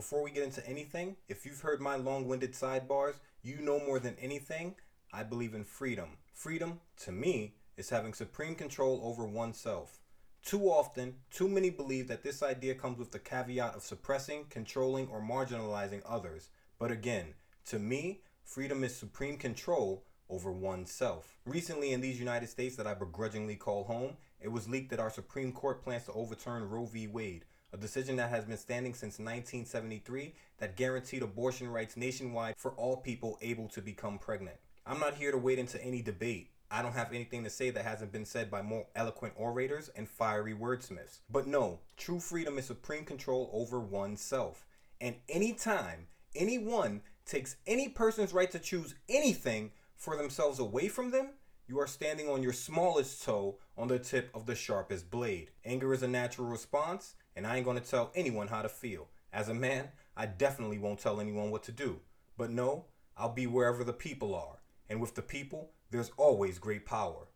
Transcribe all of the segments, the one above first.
Before we get into anything, if you've heard my long winded sidebars, you know more than anything, I believe in freedom. Freedom, to me, is having supreme control over oneself. Too often, too many believe that this idea comes with the caveat of suppressing, controlling, or marginalizing others. But again, to me, freedom is supreme control over oneself. Recently, in these United States that I begrudgingly call home, it was leaked that our Supreme Court plans to overturn Roe v. Wade, a decision that has been standing since 1973 that guaranteed abortion rights nationwide for all people able to become pregnant. I'm not here to wade into any debate. I don't have anything to say that hasn't been said by more eloquent orators and fiery wordsmiths. But no, true freedom is supreme control over oneself. And anytime anyone takes any person's right to choose anything for themselves away from them, you are standing on your smallest toe on the tip of the sharpest blade. Anger is a natural response, and I ain't gonna tell anyone how to feel. As a man, I definitely won't tell anyone what to do. But no, I'll be wherever the people are. And with the people, there's always great power.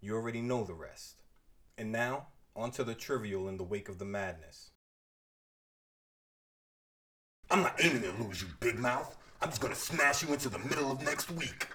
You already know the rest. And now, on to the trivial in the wake of the madness. I'm not aiming to lose you, big mouth. I'm just gonna smash you into the middle of next week.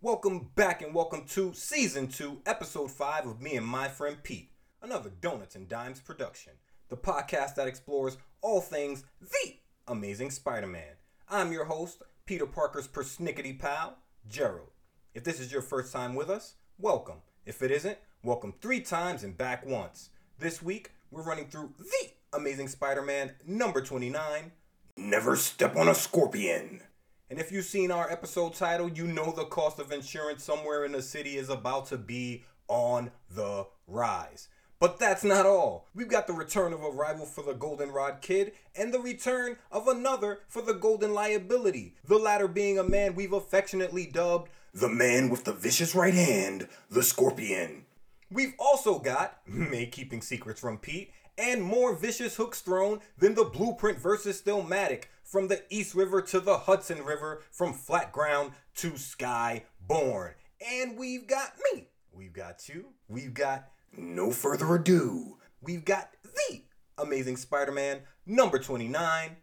Welcome back and welcome to season two, episode five of Me and My Friend Pete, another Donuts and Dimes production, the podcast that explores all things the Amazing Spider Man. I'm your host, Peter Parker's persnickety pal, Gerald. If this is your first time with us, welcome. If it isn't, welcome three times and back once. This week, we're running through the Amazing Spider Man number 29, Never step on a scorpion. And if you've seen our episode title, you know the cost of insurance somewhere in the city is about to be on the rise. But that's not all. We've got the return of a rival for the Goldenrod Kid and the return of another for the Golden Liability, the latter being a man we've affectionately dubbed The man with the vicious right hand, the scorpion. We've also got, may keeping secrets from Pete, and more vicious hooks thrown than the Blueprint versus Stillmatic, from the East River to the Hudson River, from flat ground to sky born. And we've got me. We've got you. We've got, No further ado, we've got the Amazing Spider-Man number 29.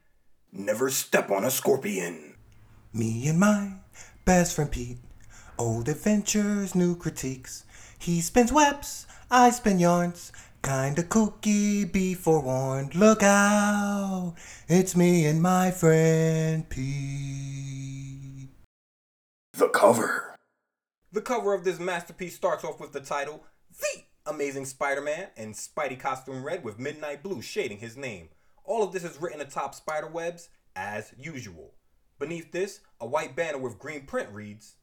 never step on a scorpion. Me and my best friend Pete. Old adventures, new critiques. He spins webs, I spin yarns. Kinda kooky, be forewarned. Look out, it's me and my friend Pete. The cover. The cover of this masterpiece starts off with the title The Amazing Spider Man and Spidey costume red with midnight blue shading his name. All of this is written atop spider webs as usual. Beneath this, a white banner with green print reads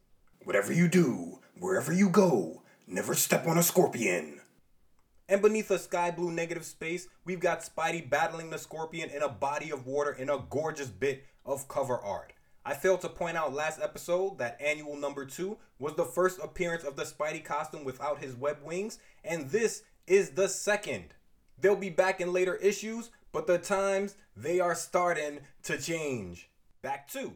Whatever you do, wherever you go, never step on a scorpion. And beneath a sky blue negative space, we've got Spidey battling the scorpion in a body of water in a gorgeous bit of cover art. I failed to point out last episode that annual number two was the first appearance of the Spidey costume without his web wings, and this is the second. They'll be back in later issues, but the times they are starting to change. Back to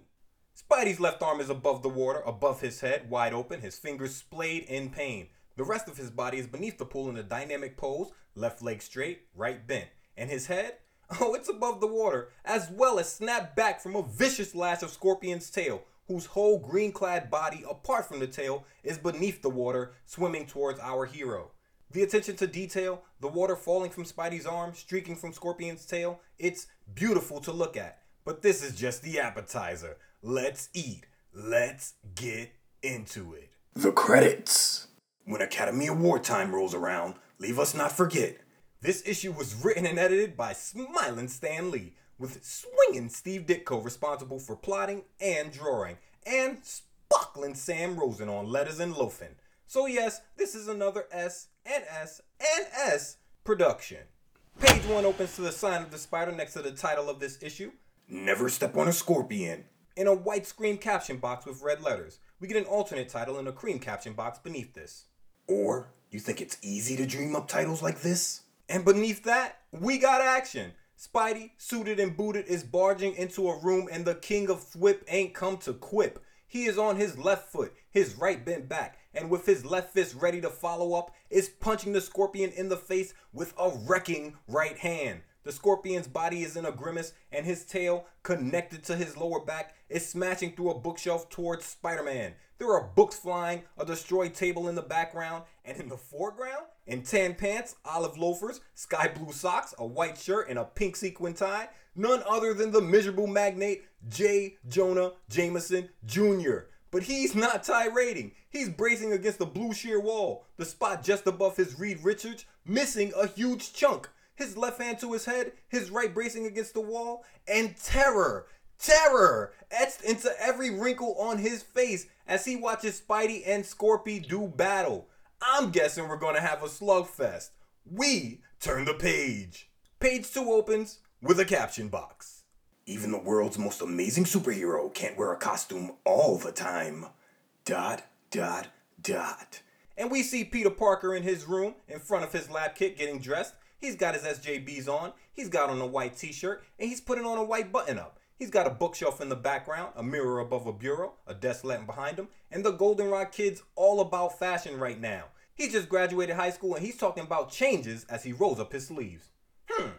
Spidey's left arm is above the water, above his head, wide open, his fingers splayed in pain. The rest of his body is beneath the pool in a dynamic pose, left leg straight, right bent. And his head? Oh, it's above the water, as well as snapped back from a vicious lash of Scorpion's tail, whose whole green clad body, apart from the tail, is beneath the water, swimming towards our hero. The attention to detail, the water falling from Spidey's arm, streaking from Scorpion's tail, it's beautiful to look at. But this is just the appetizer. Let's eat. Let's get into it. The credits. When Academy Award time rolls around, leave us not forget. This issue was written and edited by Smiling Stan Lee, with swinging Steve Ditko responsible for plotting and drawing, and sparkling Sam Rosen on letters and loafing. So yes, this is another S and S and S production. Page one opens to the sign of the spider next to the title of this issue. Never step on a scorpion. In a white screen caption box with red letters, we get an alternate title in a cream caption box beneath this. Or You think it's easy to dream up titles like this? And beneath that, we got action. Spidey, suited and booted, is barging into a room, and the king of Thwip ain't come to quip. He is on his left foot, his right bent back, and with his left fist ready to follow up, is punching the scorpion in the face with a wrecking right hand. The scorpion's body is in a grimace, and his tail, connected to his lower back, is smashing through a bookshelf towards Spider Man. There are books flying, a destroyed table in the background, and in the foreground, in tan pants, olive loafers, sky blue socks, a white shirt, and a pink sequin tie, none other than the miserable magnate J. Jonah Jameson Jr. But he's not tirading. He's bracing against the blue sheer wall, the spot just above his Reed Richards, missing a huge chunk. His left hand to his head, his right bracing against the wall, and terror, terror etched into every wrinkle on his face as he watches Spidey and Scorpy do battle. I'm guessing we're gonna have a slugfest. We turn the page. Page 2 opens with a caption box. Even the world's most amazing superhero can't wear a costume all the time. Dot, dot, dot. And we see Peter Parker in his room in front of his lab kit getting dressed. He's got his SJBs on, he's got on a white t shirt, and he's putting on a white button up. He's got a bookshelf in the background, a mirror above a bureau, a desk lamp behind him, and the Goldenrod kid's all about fashion right now. He just graduated high school and he's talking about changes as he rolls up his sleeves. Hmm,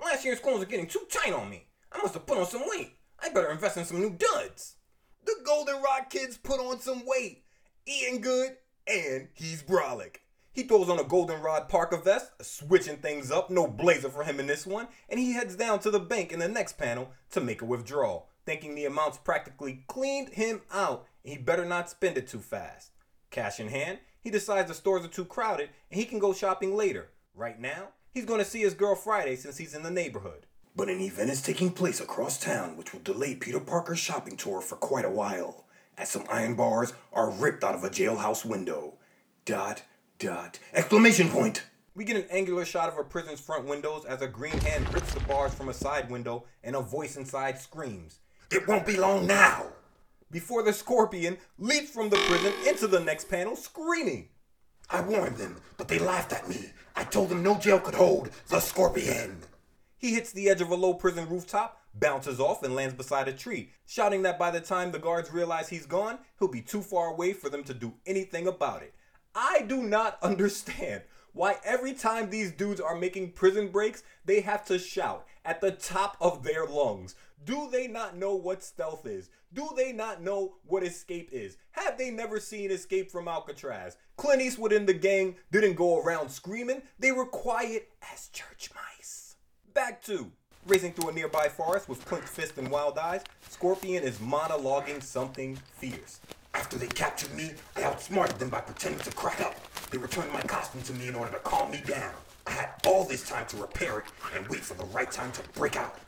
last year's clothes are getting too tight on me. I must have put on some weight. I better invest in some new duds. The Goldenrod kid's put on some weight, eating good, and he's brolic. He throws on a goldenrod Parker vest, switching things up, no blazer for him in this one, and he heads down to the bank in the next panel to make a withdrawal, thinking the amounts practically cleaned him out and he better not spend it too fast. Cash in hand, he decides the stores are too crowded and he can go shopping later. Right now, he's going to see his girl Friday since he's in the neighborhood. But an event is taking place across town which will delay Peter Parker's shopping tour for quite a while, as some iron bars are ripped out of a jailhouse window. Dot, dot, exclamation point! We get an angular shot of a prison's front windows as a green hand rips the bars from a side window and a voice inside screams. It won't be long now! Before the scorpion leaps from the prison into the next panel screaming. I warned them, but they laughed at me. I told them no jail could hold the scorpion. He hits the edge of a low prison rooftop, bounces off, and lands beside a tree, shouting that by the time the guards realize he's gone, he'll be too far away for them to do anything about it. I do not understand why every time these dudes are making prison breaks, they have to shout at the top of their lungs. Do they not know what stealth is? Do they not know what escape is? Have they never seen Escape from Alcatraz? Clint Eastwood and the gang didn't go around screaming, they were quiet as church mice. Back to racing through a nearby forest with clenched fist and wild eyes, Scorpion is monologuing something fierce. After they captured me, I outsmarted them by pretending to crack up. They returned my costume to me in order to calm me down. I had all this time to repair it and wait for the right time to break out.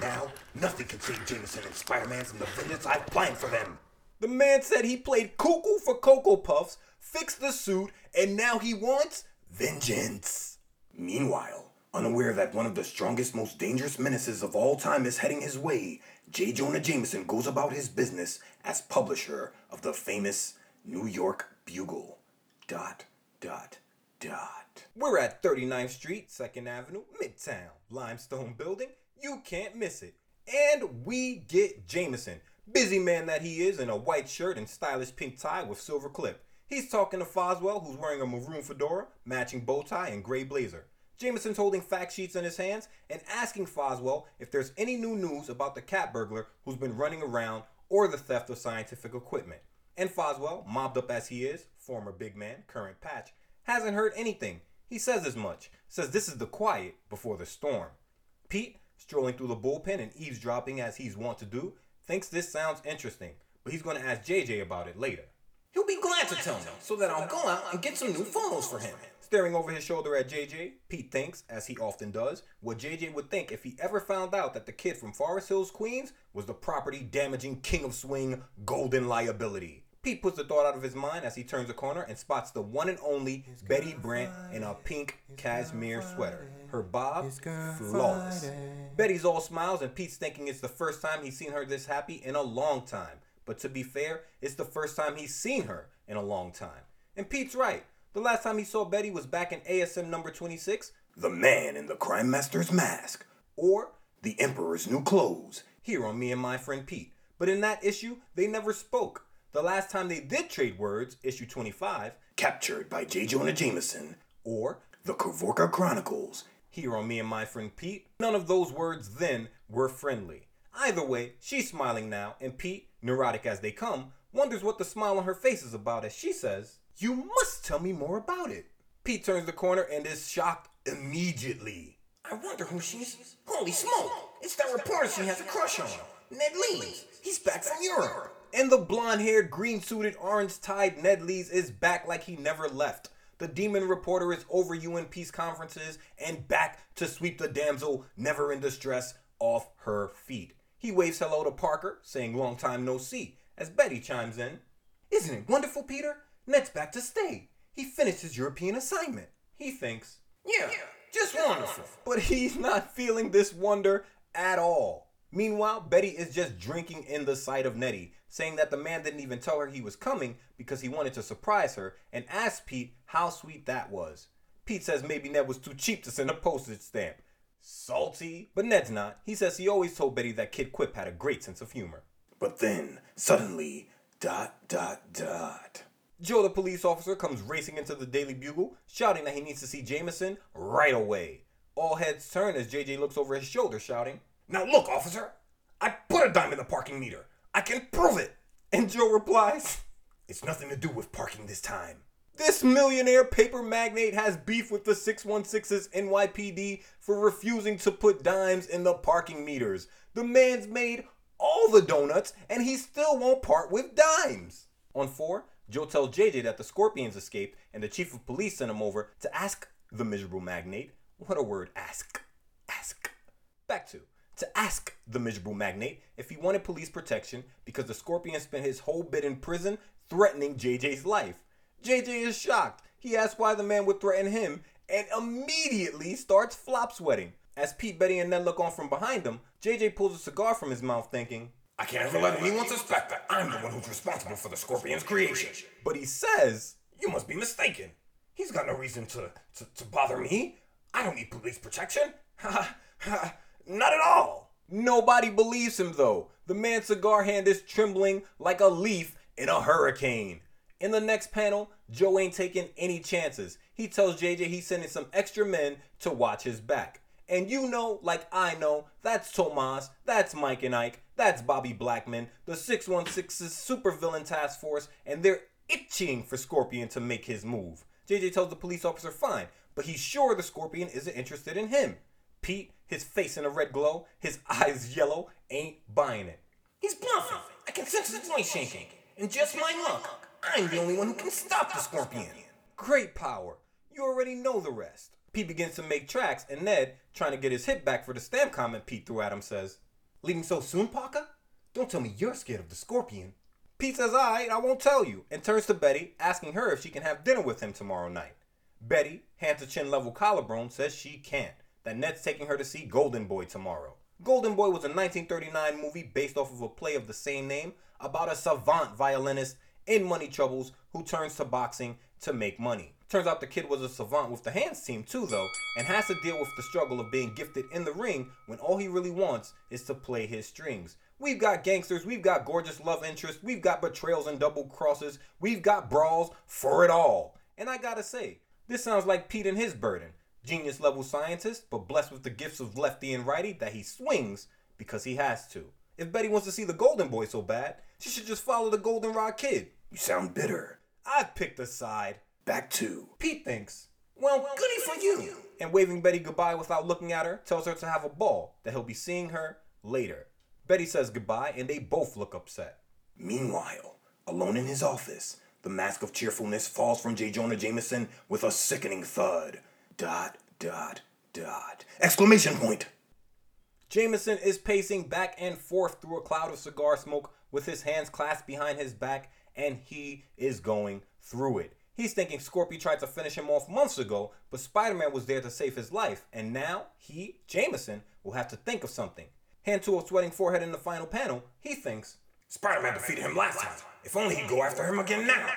Now, nothing can save Jameson and Spider-Man from the vengeance I've planned for them. The man said he played cuckoo for Cocoa Puffs, fixed the suit, and now he wants vengeance. Meanwhile, unaware that one of the strongest, most dangerous menaces of all time is heading his way, J. Jonah Jameson goes about his business as publisher of the famous New York Bugle. Dot, dot, dot. We're at 39th Street, 2nd Avenue, Midtown, limestone building. You can't miss it. And we get Jameson, busy man that he is, in a white shirt and stylish pink tie with silver clip. He's talking to Foswell, who's wearing a maroon fedora, matching bow tie, and gray blazer. Jameson's holding fact sheets in his hands and asking Foswell if there's any new news about the cat burglar who's been running around or the theft of scientific equipment. And Foswell, mobbed up as he is, former big man, current patch, hasn't heard anything. He says as much, says this is the quiet before the storm. Pete, strolling through the bullpen and eavesdropping as he's wont to do, thinks this sounds interesting, but he's going to ask JJ about it later. He'll be glad to tell me so that I'll go out and get some new photos for him. Staring over his shoulder at JJ, Pete thinks, as he often does, what JJ would think if he ever found out that the kid from Forest Hills, Queens, was the property damaging king of swing, golden liability. Pete puts the thought out of his mind as he turns a corner and spots the one and only Betty Brant in a pink cashmere sweater. Her bob, flawless. Betty's all smiles and Pete's thinking it's the first time he's seen her this happy in a long time. But to be fair, it's the first time he's seen her in a long time. And Pete's right. The last time he saw Betty was back in ASM number 26, The Man in the Crime Master's Mask, or The Emperor's New Clothes, here on Me and My Friend Pete. But in that issue, they never spoke. The last time they did trade words, issue 25, Captured by J. Jonah Jameson, or The Kavorka Chronicles, here on Me and My Friend Pete, none of those words then were friendly. Either way, she's smiling now, and Pete, neurotic as they come, wonders what the smile on her face is about as she says, You must tell me more about it. Pete turns the corner and is shocked immediately. I wonder who she's. Holy smoke! It's that reporter she has a crush on. Ned Leeds. He's back from Europe. And the blonde haired, green suited, orange tied Ned Leeds is back like he never left. The demon reporter is over UN peace conferences and back to sweep the damsel, never in distress, off her feet. He waves hello to Parker, saying long time no see, as Betty chimes in. Isn't it wonderful, Peter? Ned's back to stay. He finished his European assignment. He thinks. Yeah, just wonderful. But he's not feeling this wonder at all. Meanwhile, Betty is just drinking in the sight of Nettie, saying that the man didn't even tell her he was coming because he wanted to surprise her, and asks Pete how sweet that was. Pete says maybe Ned was too cheap to send a postage stamp. Salty. But Ned's not. He says he always told Betty that Kid Quip had a great sense of humor. But then, suddenly, dot, dot, dot. Joe, the police officer, comes racing into the Daily Bugle, shouting that he needs to see Jameson right away. All heads turn as JJ looks over his shoulder, shouting, Now look, officer. I put a dime in the parking meter. I can prove it. And Joe replies, It's nothing to do with parking this time. This millionaire paper magnate has beef with the 616's NYPD for refusing to put dimes in the parking meters. The man's made all the donuts and he still won't part with dimes. On 4, Joe tells JJ that the Scorpions escaped and the chief of police sent him over to ask the miserable magnate. What a word, ask. Ask. Back to. To ask the miserable magnate if he wanted police protection because the Scorpion spent his whole bit in prison threatening JJ's life. JJ is shocked. He asks why the man would threaten him and immediately starts flop sweating. As Pete, Betty, and Ned look on from behind him, JJ pulls a cigar from his mouth thinking, I can't ever let anyone suspect that I'm the one who's responsible for the Scorpion's creation. but he says, You must be mistaken. He's got no reason to, to, to bother me. I don't need police protection. Ha ha. Not at all. Nobody believes him though. The man's cigar hand is trembling like a leaf in a hurricane. In the next panel, Joe ain't taking any chances. He tells JJ he's sending some extra men to watch his back. And you know, like I know, that's Tomas, that's Mike and Ike, that's Bobby Blackman, the 616's supervillain task force, and they're itching for Scorpion to make his move. JJ tells the police officer fine, but he's sure the Scorpion isn't interested in him. Pete, his face in a red glow, his eyes yellow, ain't buying it. He's bluffing. I can sense his voice shaking. And just my luck, I'm the only one who can stop the Scorpion. Great power. You already know the rest. Pete begins to make tracks, and Ned, trying to get his hit back for the stamp comment Pete threw at him, says, Leaving so soon, Parker? Don't tell me you're scared of the scorpion. Pete says, Alright, I won't tell you, and turns to Betty, asking her if she can have dinner with him tomorrow night. Betty, hand to chin level collarbone, says she can't, that Ned's taking her to see Golden Boy tomorrow. Golden Boy was a 1939 movie based off of a play of the same name about a savant violinist in money troubles who turns to boxing to make money. Turns out the kid was a savant with the hands team too, though, and has to deal with the struggle of being gifted in the ring when all he really wants is to play his strings. We've got gangsters, we've got gorgeous love interests, we've got betrayals and double crosses, we've got brawls for it all. And I gotta say, this sounds like Pete and his burden. Genius level scientist, but blessed with the gifts of lefty and righty that he swings because he has to. If Betty wants to see the Golden Boy so bad, she should just follow the Goldenrod Kid. You sound bitter. I've picked a side. Back to. Pete thinks, well, goody for you. And waving Betty goodbye without looking at her, tells her to have a ball, that he'll be seeing her later. Betty says goodbye, and they both look upset. Meanwhile, alone in his office, the mask of cheerfulness falls from J. Jonah Jameson with a sickening thud. Dot, dot, dot. Exclamation point! Jameson is pacing back and forth through a cloud of cigar smoke with his hands clasped behind his back, and he is going through it. He's thinking Scorpio tried to finish him off months ago, but Spider Man was there to save his life, and now he, Jameson, will have to think of something. Hand to a sweating forehead in the final panel, he thinks, Spider Man defeated him last time. If only he'd go after him again now.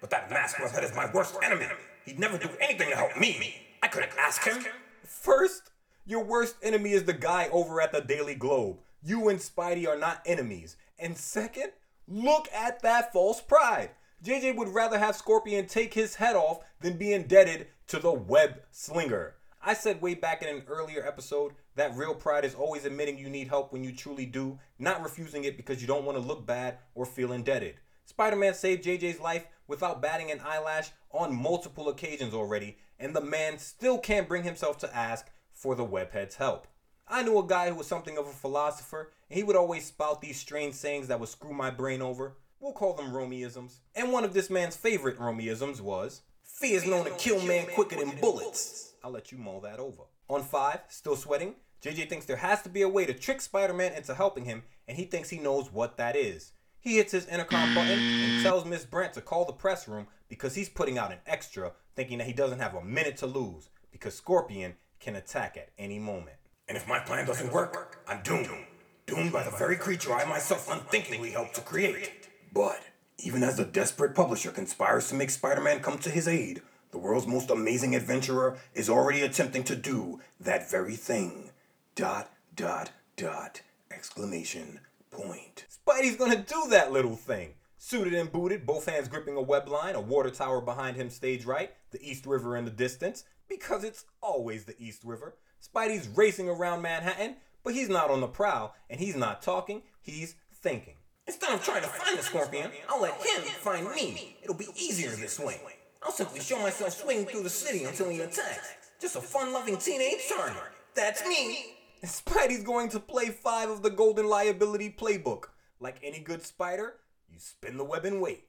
But that mask webhead is my worst enemy. He'd never do anything to help me. I couldn't ask him. First, your worst enemy is the guy over at the Daily Globe. You and Spidey are not enemies. And second, look at that false pride. JJ would rather have Scorpion take his head off than be indebted to the web slinger. I said way back in an earlier episode that real pride is always admitting you need help when you truly do, not refusing it because you don't want to look bad or feel indebted. Spider Man saved JJ's life without batting an eyelash on multiple occasions already, and the man still can't bring himself to ask for the webhead's help. I knew a guy who was something of a philosopher, and he would always spout these strange sayings that would screw my brain over. We'll call them Romeisms. And one of this man's favorite Romeisms was Fear is known to kill man quicker than bullets. I'll let you mull that over. On 5, still sweating, JJ thinks there has to be a way to trick Spider Man into helping him, and he thinks he knows what that is. He hits his intercom button and tells Miss Brant to call the press room because he's putting out an extra, thinking that he doesn't have a minute to lose because Scorpion can attack at any moment. And if my plan doesn't work, I'm doomed. Doomed by the very creature I myself unthinkingly helped to create. But even as the desperate publisher conspires to make Spider Man come to his aid, the world's most amazing adventurer is already attempting to do that very thing. Dot, dot, dot, exclamation point. Spidey's gonna do that little thing. Suited and booted, both hands gripping a web line, a water tower behind him stage right, the East River in the distance, because it's always the East River. Spidey's racing around Manhattan, but he's not on the prowl, and he's not talking, he's thinking. Instead of trying to find the scorpion, I'll let him find me. It'll be easier this way. I'll simply show myself swinging through the city until he attacks. Just a fun-loving teenage target. That's me. Spidey's going to play five of the Golden Liability Playbook. Like any good spider, you spin the web and wait.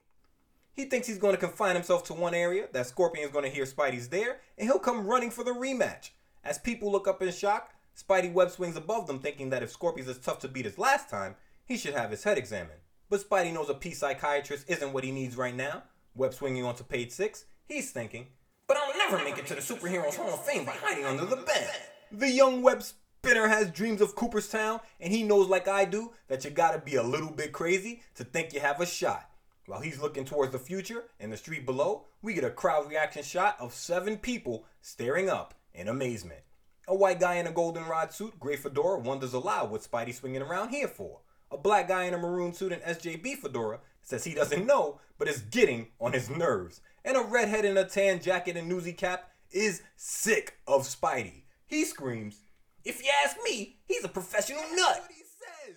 He thinks he's going to confine himself to one area, that Scorpion's going to hear Spidey's there, and he'll come running for the rematch. As people look up in shock, Spidey web swings above them, thinking that if Scorpion's as tough to beat as last time, he should have his head examined. But Spidey knows a P psychiatrist isn't what he needs right now. Web swinging onto page six, he's thinking, But I'll never make it to the Superheroes Hall of Fame by hiding under the bed. The young web spinner has dreams of Cooperstown, and he knows, like I do, that you gotta be a little bit crazy to think you have a shot. While he's looking towards the future in the street below, we get a crowd reaction shot of seven people staring up in amazement. A white guy in a goldenrod suit, gray fedora, wonders aloud what Spidey swinging around here for. A black guy in a maroon suit and SJB fedora says he doesn't know, but is getting on his nerves. And a redhead in a tan jacket and newsy cap is sick of Spidey. He screams, If you ask me, he's a professional nut. he says,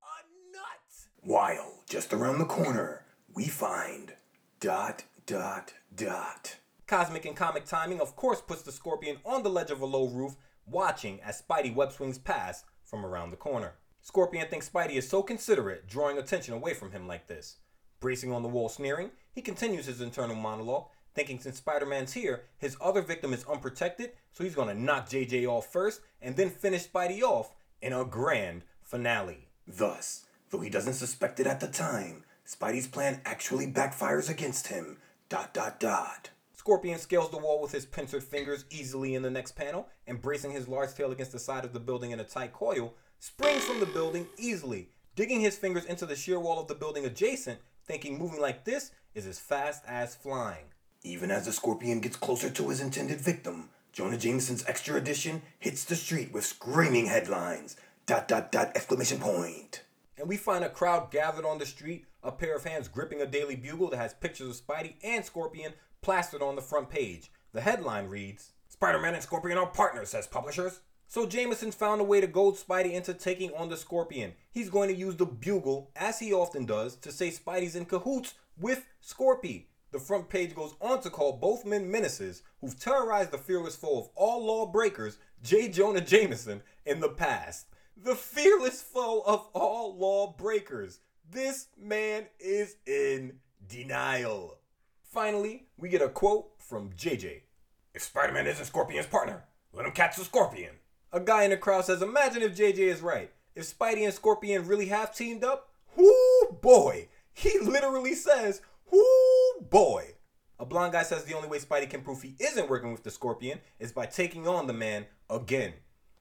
a nut. While just around the corner, we find dot, dot, dot. Cosmic and comic timing, of course, puts the scorpion on the ledge of a low roof, watching as Spidey web swings past from around the corner. Scorpion thinks Spidey is so considerate, drawing attention away from him like this. Bracing on the wall, sneering, he continues his internal monologue, thinking since Spider Man's here, his other victim is unprotected, so he's gonna knock JJ off first and then finish Spidey off in a grand finale. Thus, though he doesn't suspect it at the time, Spidey's plan actually backfires against him. Dot, dot, dot. Scorpion scales the wall with his pincered fingers easily in the next panel, and bracing his large tail against the side of the building in a tight coil, springs from the building easily, digging his fingers into the sheer wall of the building adjacent, thinking moving like this is as fast as flying. Even as the scorpion gets closer to his intended victim, Jonah Jameson's extra edition hits the street with screaming headlines. Dot, dot, dot, exclamation point. And we find a crowd gathered on the street, a pair of hands gripping a Daily Bugle that has pictures of Spidey and Scorpion plastered on the front page. The headline reads Spider-Man and Scorpion are partners, says publishers. So Jameson found a way to goad Spidey into taking on the Scorpion. He's going to use the bugle, as he often does, to say Spidey's in cahoots with Scorpy. The front page goes on to call both men menaces who've terrorized the fearless foe of all lawbreakers, J. Jonah Jameson, in the past. The fearless foe of all lawbreakers. This man is in denial. Finally, we get a quote from JJ. If Spider-Man isn't Scorpion's partner, let him catch the Scorpion. A guy in the crowd says, Imagine if JJ is right. If Spidey and Scorpion really have teamed up, whoo boy. He literally says, whoo boy. A blonde guy says the only way Spidey can prove he isn't working with the Scorpion is by taking on the man again.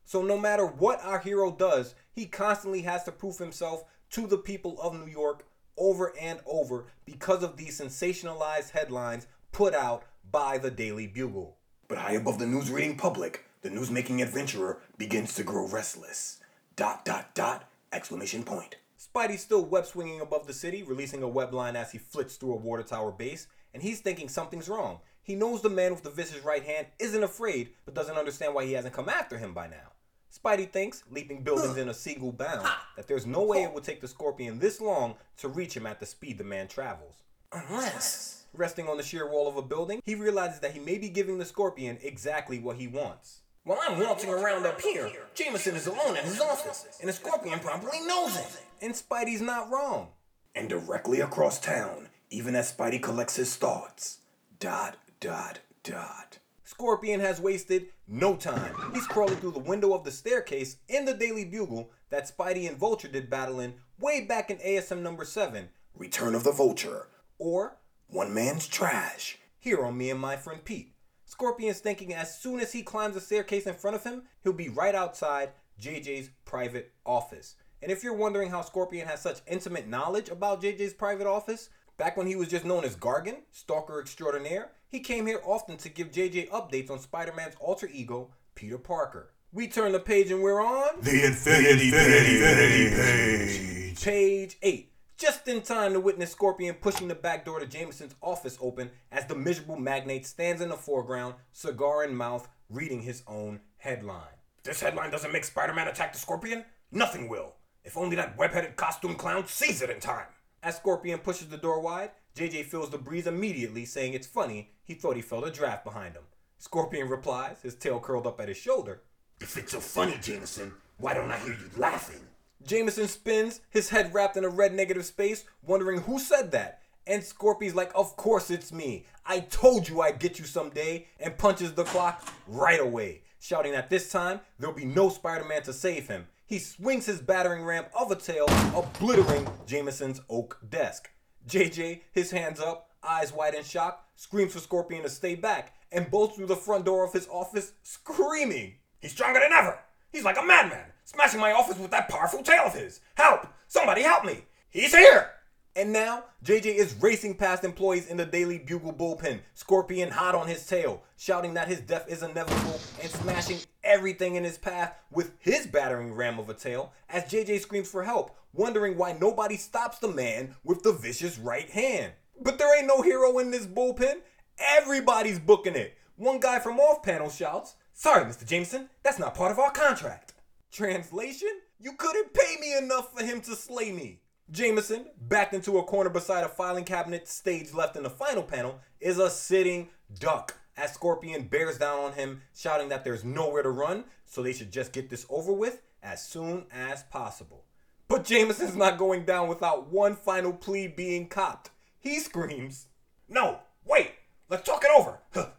So no matter what our hero does, he constantly has to prove himself to the people of New York over and over because of these sensationalized headlines put out by the Daily Bugle. But high above the news reading public, the news making adventurer begins to grow restless. Dot, dot, dot, exclamation point. Spidey's still web swinging above the city, releasing a web line as he flits through a water tower base, and he's thinking something's wrong. He knows the man with the vicious right hand isn't afraid, but doesn't understand why he hasn't come after him by now. Spidey thinks, leaping buildings in a single bound, that there's no way it would take the Scorpion this long to reach him at the speed the man travels. Unless. Resting on the sheer wall of a building, he realizes that he may be giving the Scorpion exactly what he wants. While I'm waltzing around up here, Jameson is alone in his office, and the Scorpion probably knows it. And Spidey's not wrong. And directly across town, even as Spidey collects his thoughts. Dot, dot, dot. Scorpion has wasted no time. He's crawling through the window of the staircase in the Daily Bugle that Spidey and Vulture did battle in way back in ASM number 7, Return of the Vulture. or One man's trash. here on Me and My Friend Pete. Scorpion's thinking as soon as he climbs the staircase in front of him, he'll be right outside JJ's private office. And if you're wondering how Scorpion has such intimate knowledge about JJ's private office, back when he was just known as Gargan, Stalker Extraordinaire, he came here often to give JJ updates on Spider Man's alter ego, Peter Parker. We turn the page and we're on The Infinity, Infinity, infinity Page. page 8. Just in time to witness Scorpion pushing the back door to Jameson's office open as the miserable magnate stands in the foreground, cigar in mouth, reading his own headline. This headline doesn't make Spider Man attack the Scorpion? Nothing will. If only that web headed costume clown sees it in time. As Scorpion pushes the door wide, JJ feels the breeze immediately, saying it's funny he thought he felt a draft behind him. Scorpion replies, his tail curled up at his shoulder. If it's so funny, Jameson, why don't I hear you laughing? Jameson spins, his head wrapped in a red negative space, wondering who said that. And Scorpy's like, Of course it's me. I told you I'd get you someday, and punches the clock right away, shouting that this time there'll be no Spider Man to save him. He swings his battering ram of a tail, obliterating Jameson's oak desk. JJ, his hands up, eyes wide in shock, screams for Scorpion to stay back, and bolts through the front door of his office, screaming. He's stronger than ever. He's like a madman, smashing my office with that powerful tail of his. Help! Somebody help me! He's here! And now, JJ is racing past employees in the Daily Bugle bullpen, Scorpion hot on his tail, shouting that his death is inevitable and smashing everything in his path with his battering ram of a tail as JJ screams for help, wondering why nobody stops the man with the vicious right hand. But there ain't no hero in this bullpen. Everybody's booking it. One guy from off panel shouts, Sorry, Mr. Jameson, that's not part of our contract. Translation? You couldn't pay me enough for him to slay me. Jameson, backed into a corner beside a filing cabinet stage left in the final panel, is a sitting duck as Scorpion bears down on him, shouting that there's nowhere to run, so they should just get this over with as soon as possible. But Jameson's not going down without one final plea being copped. He screams, No, wait! Let's talk it over!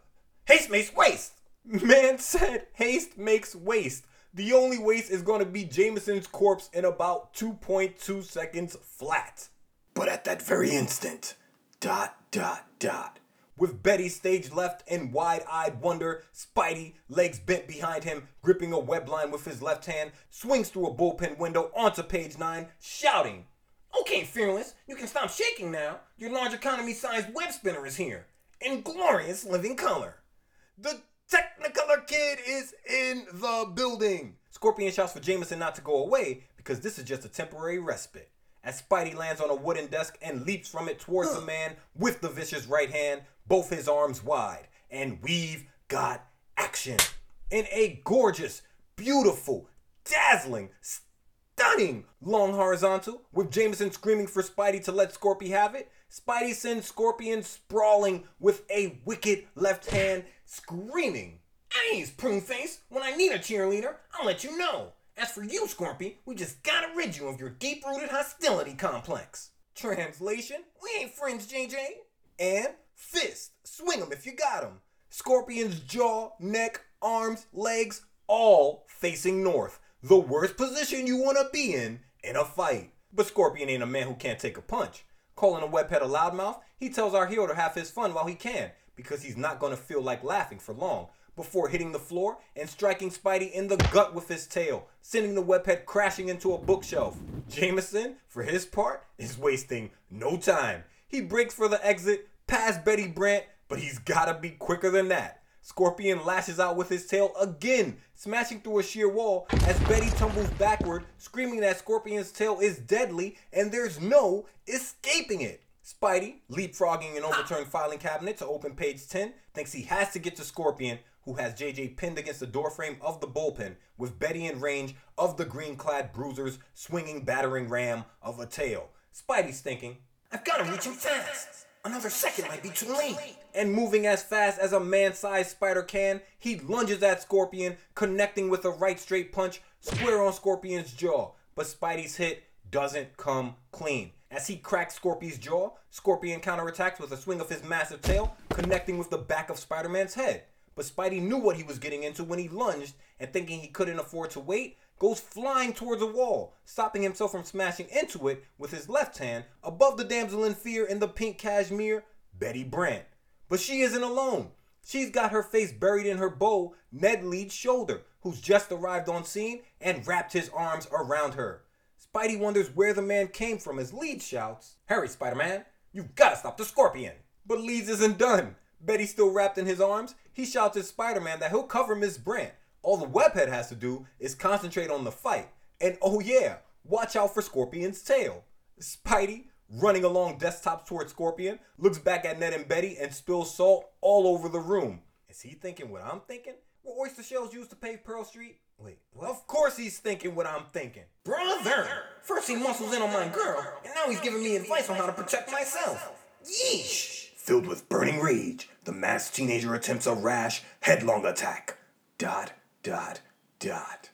Haste makes waste! Man said haste makes waste. The only waste is going to be Jameson's corpse in about 2.2 seconds flat. But at that very instant, dot, dot, dot. With Betty stage left in wide eyed wonder, Spidey, legs bent behind him, gripping a web line with his left hand, swings through a bullpen window onto page 9, shouting, Okay, Fearless, you can stop shaking now. Your large economy sized web spinner is here. In glorious living color. The Technicolor Kid is in the building! Scorpion shouts for Jameson not to go away because this is just a temporary respite. As Spidey lands on a wooden desk and leaps from it towards the man with the vicious right hand, both his arms wide. And we've got action. In a gorgeous, beautiful, dazzling, stunning long horizontal, with Jameson screaming for Spidey to let Scorpy have it, Spidey sends Scorpion sprawling with a wicked left hand, screaming. Ease, prune face. When I need a cheerleader, I'll let you know. As for you, Scorpy, we just gotta rid you of your deep rooted hostility complex. Translation? We ain't friends, JJ. And fist. Swing 'em if you got 'em. Scorpion's jaw, neck, arms, legs, all facing north. The worst position you want to be in in a fight. But Scorpion ain't a man who can't take a punch. Calling a webhead a loudmouth, he tells our hero to have his fun while he can, because he's not going to feel like laughing for long, before hitting the floor and striking Spidey in the gut with his tail, sending the webhead crashing into a bookshelf. Jameson, for his part, is wasting no time. He breaks for the exit, past Betty Brant, But he's gotta be quicker than that. Scorpion lashes out with his tail again, smashing through a sheer wall as Betty tumbles backward, screaming that Scorpion's tail is deadly and there's no escaping it. Spidey, leapfrogging an overturned filing cabinet to open page 10, thinks he has to get to Scorpion, who has JJ pinned against the doorframe of the bullpen, with Betty in range of the green clad bruiser's swinging battering ram of a tail. Spidey's thinking, I've got to reach him fast. Another second might be too late. and moving as fast as a man sized spider can, he lunges at Scorpion, connecting with a right straight punch square on Scorpion's jaw. But Spidey's hit doesn't come clean. As he cracks Scorpion's jaw, Scorpion counterattacks with a swing of his massive tail, connecting with the back of Spider Man's head. But Spidey knew what he was getting into when he lunged, and thinking he couldn't afford to wait, goes flying towards a wall, stopping himself from smashing into it with his left hand above the damsel in fear in the pink cashmere, Betty Brant. But she isn't alone. She's got her face buried in her beau, Ned Leeds' shoulder, who's just arrived on scene and wrapped his arms around her. Spidey wonders where the man came from as Leeds shouts, Harry, Spider Man, you've gotta stop the scorpion. But Leeds isn't done. Betty still wrapped in his arms. He shouts at Spider Man that he'll cover Miss Brant. All the webhead has to do is concentrate on the fight. And oh yeah, watch out for Scorpion's tail. Spidey, running along desktops towards Scorpion, looks back at Ned and Betty and spills salt all over the room. Is he thinking what I'm thinking? Were oyster shells used to pave Pearl Street? Wait, well, of course he's thinking what I'm thinking. Brother! First he muscles in on my girl, and now he's giving me advice on how to protect myself. Yeesh! Filled with burning rage, the masked teenager attempts a rash, headlong attack. Dot, dot, dot.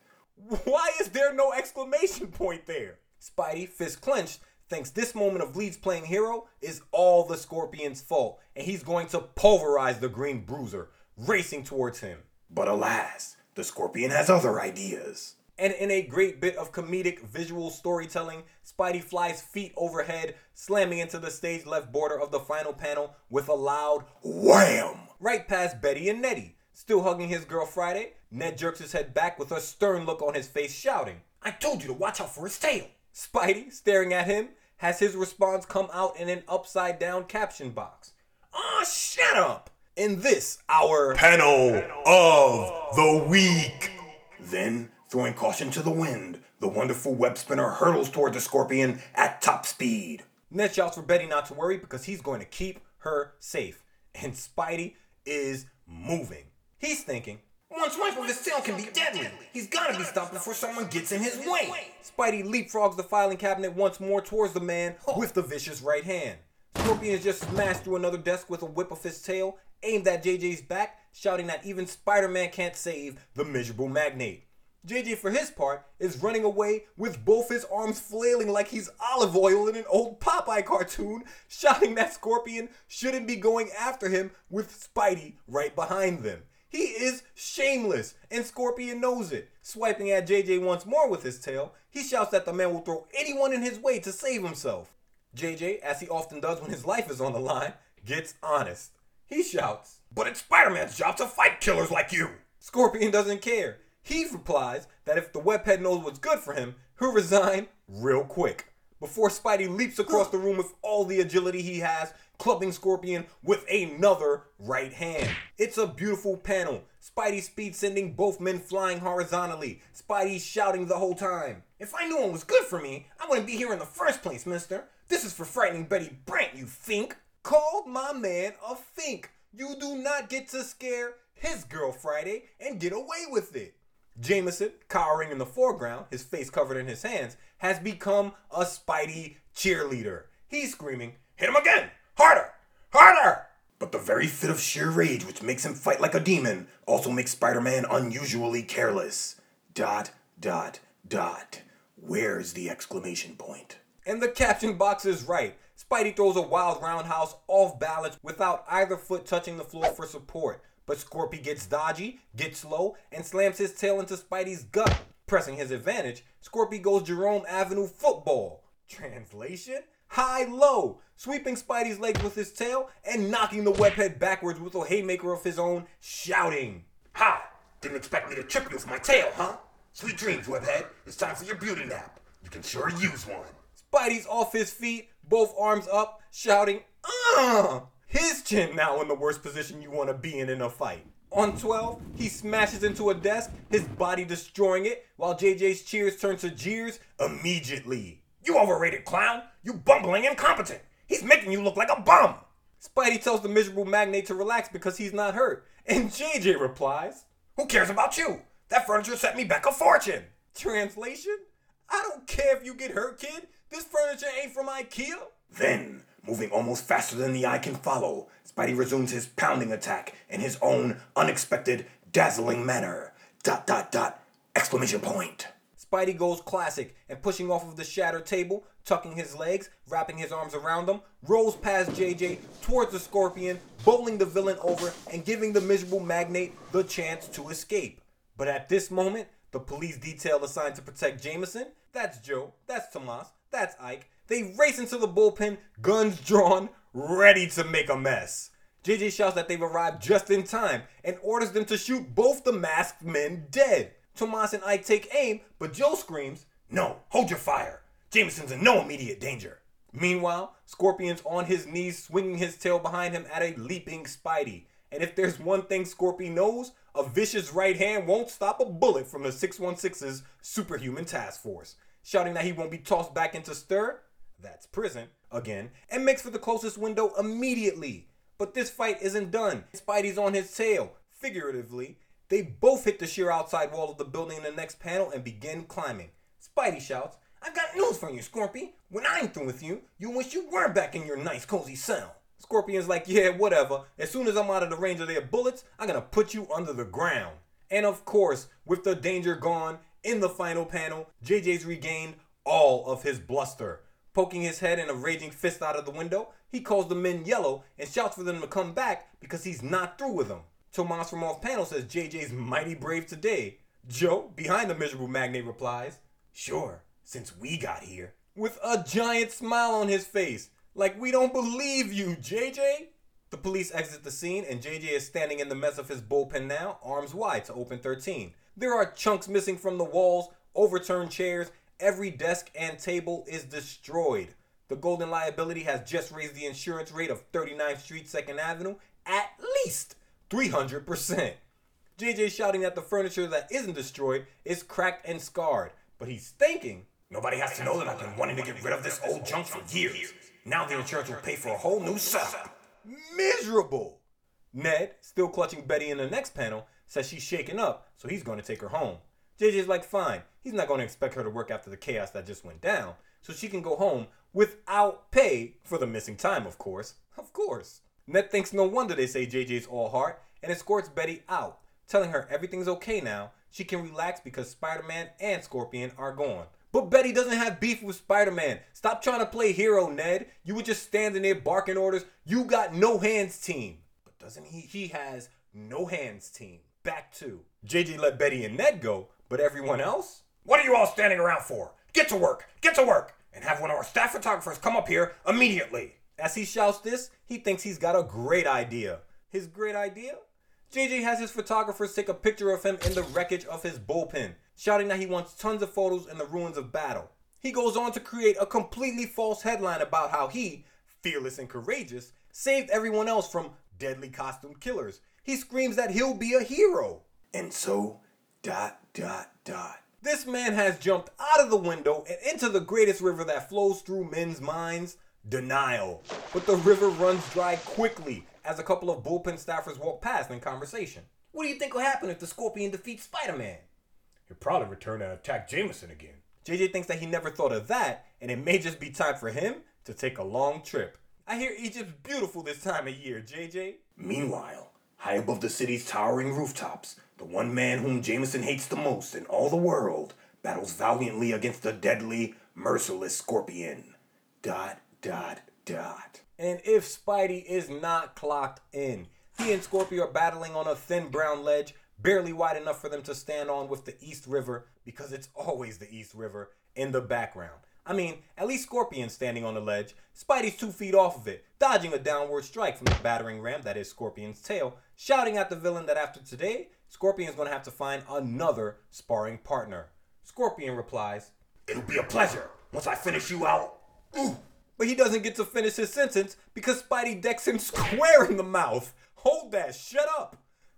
Why is there no exclamation point there? Spidey, fist clenched, thinks this moment of Leeds playing hero is all the Scorpion's fault, and he's going to pulverize the Green Bruiser, racing towards him. But alas, the scorpion has other ideas. And in a great bit of comedic visual storytelling, Spidey flies feet overhead, slamming into the stage left border of the final panel with a loud Wham! right past Betty and Nettie. Still hugging his girl Friday, Ned jerks his head back with a stern look on his face, shouting. I told you to watch out for his tail. Spidey, staring at him, has his response come out in an upside down caption box. Aw, shut up! In this, our Panel of the week. Then, throwing caution to the wind, the wonderful web spinner hurtles toward the scorpion at top speed. Ned shouts for Betty not to worry because he's going to keep her safe. And Spidey is moving. He's thinking, One swipe of his tail can be deadly. He's gotta be stopped before someone gets in his way. Spidey leapfrogs the filing cabinet once more towards the man with the vicious right hand. Scorpion just smashed through another desk with a whip of his tail, aimed at JJ's back, shouting that even Spider Man can't save the miserable magnate. JJ, for his part, is running away with both his arms flailing like he's Olive Oyl in an old Popeye cartoon, shouting that Scorpion shouldn't be going after him with Spidey right behind them. He is shameless, and Scorpion knows it. Swiping at JJ once more with his tail, he shouts that the man will throw anyone in his way to save himself. JJ, as he often does when his life is on the line, gets honest. He shouts, But it's Spider Man's job to fight killers like you. Scorpion doesn't care. He replies that if the webhead knows what's good for him, he'll resign real quick. Before Spidey leaps across the room with all the agility he has, clubbing Scorpion with another right hand. It's a beautiful panel. Spidey speed sending both men flying horizontally. Spidey shouting the whole time. If I knew one was good for me, I wouldn't be here in the first place, mister. This is for frightening Betty Brant, you fink. Called my man a fink. You do not get to scare his girl Friday and get away with it. Jameson, cowering in the foreground, his face covered in his hands, has become a Spidey cheerleader. He's screaming, Hit him again! Harder! Harder! But the very fit of sheer rage which makes him fight like a demon also makes Spider Man unusually careless. Dot, dot, dot. Where's the exclamation point? And the caption box is right. Spidey throws a wild roundhouse off balance without either foot touching the floor for support. But Scorpy gets dodgy, gets low, and slams his tail into Spidey's gut. Pressing his advantage, Scorpy goes Jerome Avenue football. Translation? High low, sweeping Spidey's legs with his tail and knocking the webhead backwards with a haymaker of his own, shouting. Ha! Didn't expect me to trip you with my tail, huh? Sweet dreams, webhead. It's time for your beauty nap. You can sure use one. Spidey's off his feet, both arms up, shouting, ah! His chin now in the worst position you want to be in in a fight. On 12, he smashes into a desk, his body destroying it, while JJ's cheers turn to jeers immediately. You overrated clown! You bumbling incompetent! He's making you look like a bum! Spidey tells the miserable magnate to relax because he's not hurt, and JJ replies, Who cares about you? That furniture set me back a fortune! Translation? I don't care if you get hurt, kid. This furniture ain't from IKEA. Then, moving almost faster than the eye can follow, Spidey resumes his pounding attack in his own unexpected, dazzling manner. Dot dot dot! Exclamation point! Spidey goes classic and pushing off of the shattered table, tucking his legs, wrapping his arms around him, rolls past JJ towards the scorpion, bowling the villain over and giving the miserable magnate the chance to escape. But at this moment, the police detail assigned to protect Jameson, that's Joe, that's Tomas, that's Ike, they race into the bullpen, guns drawn, ready to make a mess. JJ shouts that they've arrived just in time and orders them to shoot both the masked men dead. Tomas and Ike take aim, but Joe screams, No, hold your fire! Jameson's in no immediate danger! Meanwhile, Scorpion's on his knees, swinging his tail behind him at a leaping Spidey. And if there's one thing Scorpion knows, a vicious right hand won't stop a bullet from the 616's superhuman task force. Shouting that he won't be tossed back into stir, that's prison, again, and makes for the closest window immediately. But this fight isn't done. Spidey's on his tail, figuratively. They both hit the sheer outside wall of the building in the next panel and begin climbing. Spidey shouts, I've got news for you, Scorpion. When I'm through with you, you wish you were back in your nice cozy cell. Scorpion's like, yeah, whatever. As soon as I'm out of the range of their bullets, I'm gonna put you under the ground. And of course, with the danger gone, in the final panel, JJ's regained all of his bluster. Poking his head and a raging fist out of the window, he calls the men yellow and shouts for them to come back because he's not through with them. Tomas from off panel says JJ's mighty brave today. Joe, behind the miserable magnate, replies, Sure, since we got here. with a giant smile on his face. Like, we don't believe you, JJ. The police exit the scene, and JJ is standing in the mess of his bullpen now, arms wide to open 13. There are chunks missing from the walls, overturned chairs, every desk and table is destroyed. The Golden Liability has just raised the insurance rate of 39th Street, 2nd Avenue at least 300%. JJ shouting that the furniture that isn't destroyed is cracked and scarred, but he's thinking Nobody has to know that I've been wanting to get rid of this old junk for years. Now the insurance will pay for a whole new setup. miserable. Ned, still clutching Betty in the next panel, says she's shaken up, so he's going to take her home. JJ's like, fine, he's not going to expect her to work after the chaos that just went down, so she can go home without pay for the missing time, of course. Of course. Ned thinks no wonder they say JJ's all heart and escorts Betty out, telling her everything's okay now. She can relax because Spider Man and Scorpion are gone. But Betty doesn't have beef with Spider Man. Stop trying to play hero, Ned. You were just standing there barking orders. You got no hands team. But doesn't he? He has no hands team. Back to JJ let Betty and Ned go, but everyone else? What are you all standing around for? Get to work! Get to work! And have one of our staff photographers come up here immediately. As he shouts this, he thinks he's got a great idea. His great idea? JJ has his photographers take a picture of him in the wreckage of his bullpen, shouting that he wants tons of photos in the ruins of battle. He goes on to create a completely false headline about how he, fearless and courageous, saved everyone else from deadly costume killers. He screams that he'll be a hero. And so, dot, dot, dot. This man has jumped out of the window and into the greatest river that flows through men's minds denial. But the river runs dry quickly as a couple of bullpen staffers walk past in conversation. What do you think will happen if the Scorpion defeats Spider Man? He'll probably return and attack Jameson again. JJ thinks that he never thought of that, and it may just be time for him to take a long trip. I hear Egypt's beautiful this time of year, JJ. Meanwhile, high above the city's towering rooftops, the one man whom Jameson hates the most in all the world battles valiantly against the deadly, merciless scorpion. Dot, dot, dot. And if Spidey is not clocked in, he and Scorpio are battling on a thin brown ledge, barely wide enough for them to stand on with the East River, because it's always the East River, in the background. I mean, at least Scorpion's standing on the ledge. Spidey's two feet off of it, dodging a downward strike from the battering ram that is Scorpion's tail, shouting at the villain that after today, Scorpion's gonna have to find another sparring partner. Scorpion replies, It'll be a pleasure once I finish you out. Ooh, But he doesn't get to finish his sentence because Spidey decks him square in the mouth. Hold that, shut up.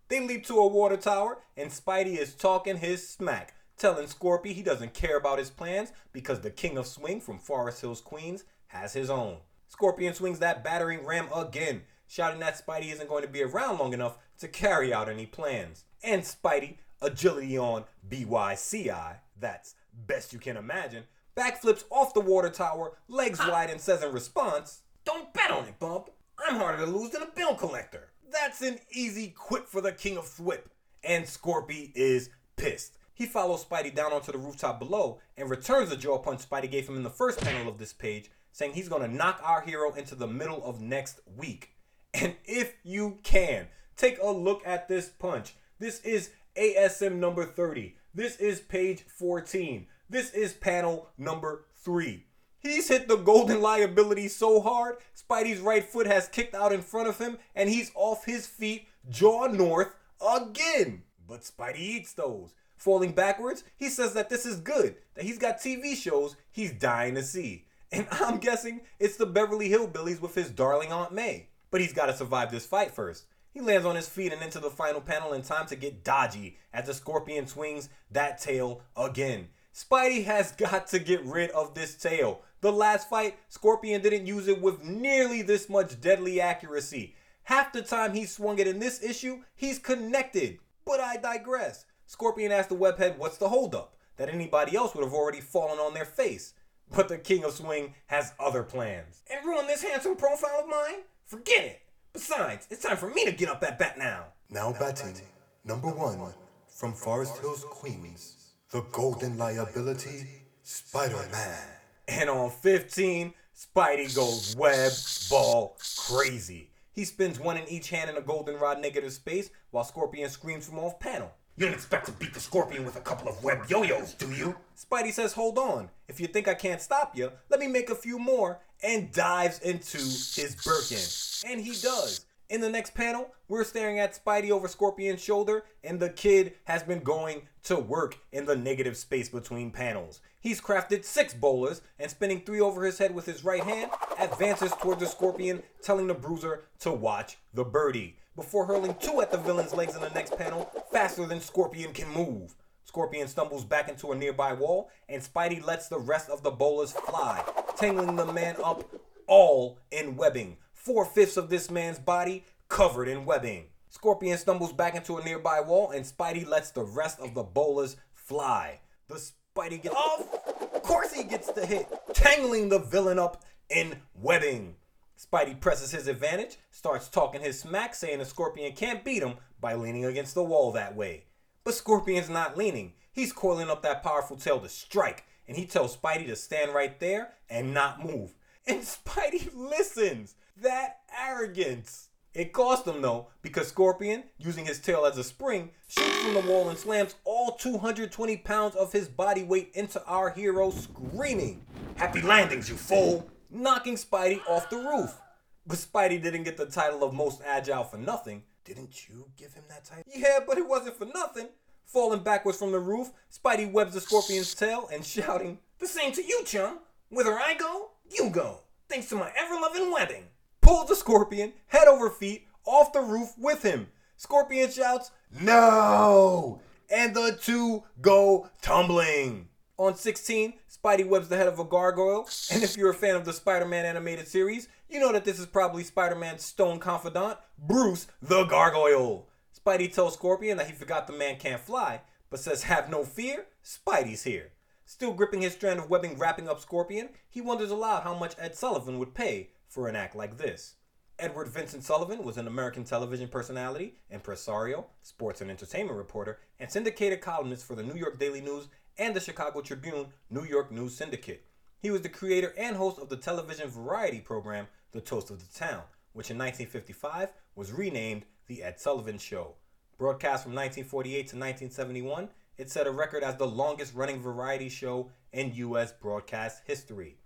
They leap to a water tower, and Spidey is talking his smack, telling Scorpy he doesn't care about his plans because the King of Swing from Forest Hills, Queens has his own. Scorpion swings that battering ram again, shouting that Spidey isn't going to be around long enough to carry out any plans. And Spidey, agility on BYCI, that's best you can imagine, backflips off the water tower, legs wide, and says in response, Don't bet on it, bub. I'm harder to lose than a bill collector. That's an easy quit for the King of Thwip. And Scorpy is pissed. He follows Spidey down onto the rooftop below and returns the jaw punch Spidey gave him in the first panel of this page, saying he's gonna knock our hero into the middle of next week. And if you can, take a look at this punch. This is ASM number 30. This is page 14. This is panel number 3. He's hit the golden liability so hard, Spidey's right foot has kicked out in front of him, and he's off his feet, jaw north, again. But Spidey eats those. Falling backwards, he says that this is good, that he's got TV shows he's dying to see. And I'm guessing it's the Beverly Hillbillies with his darling Aunt May. But he's got to survive this fight first. He lands on his feet and into the final panel in time to get dodgy as the scorpion swings that tail again. Spidey has got to get rid of this tail. The last fight, Scorpion didn't use it with nearly this much deadly accuracy. Half the time he swung it in this issue, he's connected. But I digress. Scorpion asked the webhead what's the holdup, that anybody else would have already fallen on their face. But the King of Swing has other plans. And ruin this handsome profile of mine? Forget it. Besides, it's time for me to get up at bat now. Now batting, number one, from Forest Hills, Queens, the Golden Liability, Spider-Man. And on 15, Spidey goes web ball crazy. He spins one in each hand in a goldenrod negative space while Scorpion screams from off panel. You don't expect to beat the scorpion with a couple of web yo-yos, do you? Spidey says, Hold on. If you think I can't stop you, let me make a few more, and dives into his Birkin. And he does. In the next panel, we're staring at Spidey over Scorpion's shoulder, and the kid has been going to work in the negative space between panels. He's crafted six bolas, and spinning three over his head with his right hand, advances toward the Scorpion, telling the Bruiser to watch the birdie, before hurling two at the villain's legs in the next panel, faster than Scorpion can move. Scorpion stumbles back into a nearby wall, and Spidey lets the rest of the bolas fly, tangling the man up all in webbing. Four fifths of this man's body covered in webbing. Scorpion stumbles back into a nearby wall, and Spidey lets the rest of the bolas fly. The Spidey gets off. Of course, he gets the hit, tangling the villain up in webbing. Spidey presses his advantage, starts talking his smack, saying the Scorpion can't beat him by leaning against the wall that way. But Scorpion's not leaning. He's coiling up that powerful tail to strike, and he tells Spidey to stand right there and not move. And Spidey listens. That arrogance. It cost him though, because Scorpion, using his tail as a spring, shoots from the wall and slams all 220 pounds of his body weight into our hero, screaming, Happy landings, you fool! knocking Spidey off the roof. But Spidey didn't get the title of most agile for nothing. Didn't you give him that title? Yeah, but it wasn't for nothing. Falling backwards from the roof, Spidey webs the scorpion's tail and shouting, The same to you, chum. Whither I go, you go. Thanks to my ever-loving webbing. Pulls the scorpion head over feet off the roof with him. Scorpion shouts, No! And the two go tumbling. On 16, Spidey webs the head of a gargoyle. And if you're a fan of the Spider Man animated series, you know that this is probably Spider Man's stone confidant, Bruce the Gargoyle. Spidey tells Scorpion that he forgot the man can't fly, but says, Have no fear, Spidey's here. Still gripping his strand of webbing wrapping up Scorpion, he wonders aloud how much Ed Sullivan would pay for an act like this. Edward Vincent Sullivan was an American television personality, impresario, sports and entertainment reporter, and syndicated columnist for the New York Daily News and the Chicago Tribune New York News Syndicate. He was the creator and host of the television variety program The Toast of the Town, which in 1955 was renamed The Ed Sullivan Show. Broadcast from 1948 to 1971, it set a record as the longest running variety show in U.S. broadcast history.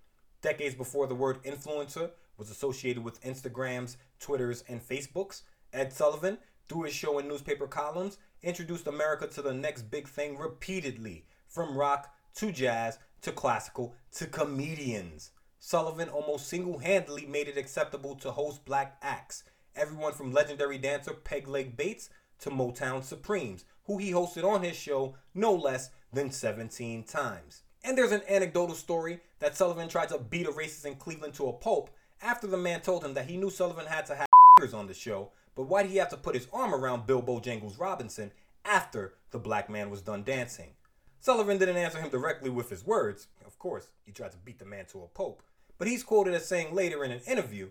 Decades before the word influencer was associated with Instagrams, Twitters, and Facebooks, Ed Sullivan, through his show and newspaper columns, introduced America to the next big thing repeatedly, from rock to jazz to classical to comedians. Sullivan almost single handedly made it acceptable to host black acts, everyone from legendary dancer Peg Leg Bates to Motown Supremes, who he hosted on his show no less than 17 times. And there's an anecdotal story that Sullivan tried to beat a racist in Cleveland to a pulp after the man told him that he knew Sullivan had to have on the show, but why'd he have to put his arm around Bill Bojangles Robinson after the black man was done dancing? Sullivan didn't answer him directly with his words. Of course, he tried to beat the man to a pulp. But he's quoted as saying later in an interview,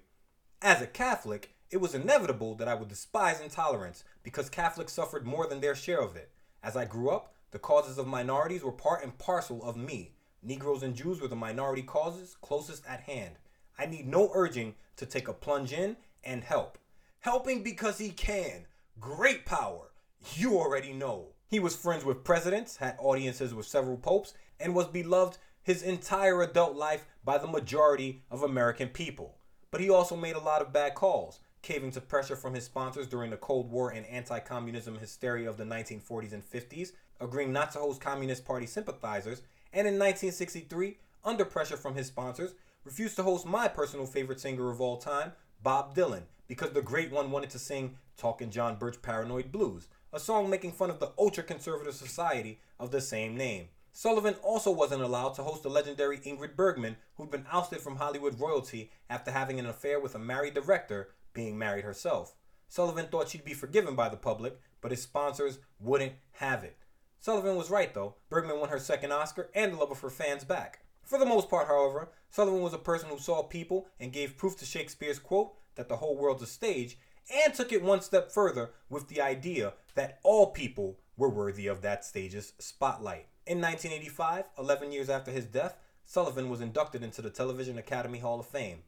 As a Catholic, it was inevitable that I would despise intolerance because Catholics suffered more than their share of it. As I grew up, the causes of minorities were part and parcel of me. Negroes and Jews were the minority causes closest at hand. I need no urging to take a plunge in and help. Helping because he can. Great power. You already know. He was friends with presidents, had audiences with several popes, and was beloved his entire adult life by the majority of American people. But he also made a lot of bad calls, caving to pressure from his sponsors during the Cold War and anti communism hysteria of the 1940s and 50s, agreeing not to host Communist Party sympathizers, and in 1963, under pressure from his sponsors, refused to host my personal favorite singer of all time, Bob Dylan, because the great one wanted to sing Talkin' John Birch Paranoid Blues, a song making fun of the ultra conservative society of the same name. Sullivan also wasn't allowed to host the legendary Ingrid Bergman, who'd been ousted from Hollywood royalty after having an affair with a married director, being married herself. Sullivan thought she'd be forgiven by the public, but his sponsors wouldn't have it. Sullivan was right though. Bergman won her second Oscar and the love of her fans back. For the most part, however, Sullivan was a person who saw people and gave proof to Shakespeare's quote that the whole world's a stage and took it one step further with the idea that all people were worthy of that stage's spotlight. In 1985, 11 years after his death, Sullivan was inducted into the Television Academy Hall of Fame.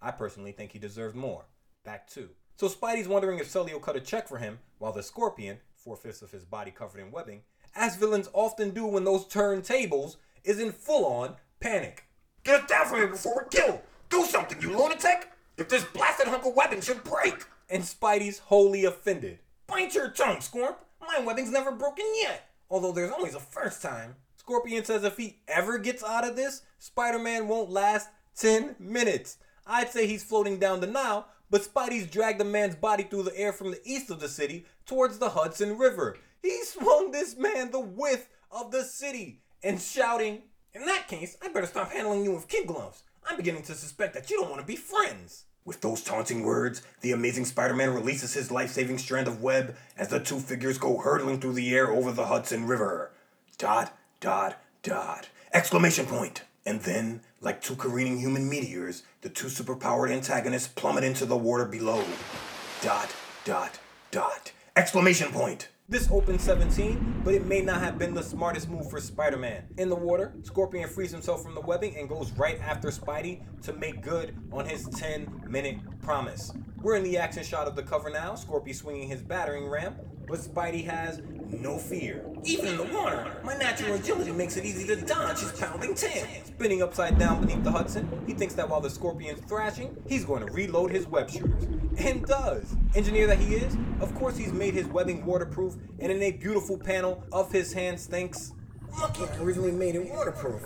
I personally think he deserved more. Back two. So Spidey's wondering if Sully will cut a check for him, while the Scorpion, four fifths of his body covered in webbing, as villains often do when those turn tables, is in full on panic. Get down from here before we're killed! Do something, you lunatic! If this blasted hunk of webbing should break! And Spidey's wholly offended. Bite your tongue, Scorp! My webbing's never broken yet! Although there's always a first time. Scorpion says if he ever gets out of this, Spider Man won't last 10 minutes. I'd say he's floating down the Nile, but Spidey's dragged the man's body through the air from the east of the city towards the Hudson River. He swung this man the width of the city and shouting, In that case, I better stop handling you with kid gloves. I'm beginning to suspect that you don't want to be friends. With those taunting words, the amazing Spider Man releases his life saving strand of web as the two figures go hurtling through the air over the Hudson River. Dot, dot, dot. Exclamation point! And then, like two careening human meteors, the two superpowered antagonists plummet into the water below. Dot, dot, dot. Exclamation point! This opened 17, but it may not have been the smartest move for Spider Man. In the water, Scorpion frees himself from the webbing and goes right after Spidey to make good on his 10 minute promise. We're in the action shot of the cover now, Scorpion swinging his battering ram, but Spidey has no fear. Even in the water, my natural agility makes it easy to dodge his pounding tail. Spinning upside down beneath the Hudson, he thinks that while the Scorpion's thrashing, he's going to reload his web shooters. And does. Engineer that he is, of course he's made his webbing waterproof, and in a beautiful panel of his hands thinks, I originally made it waterproof.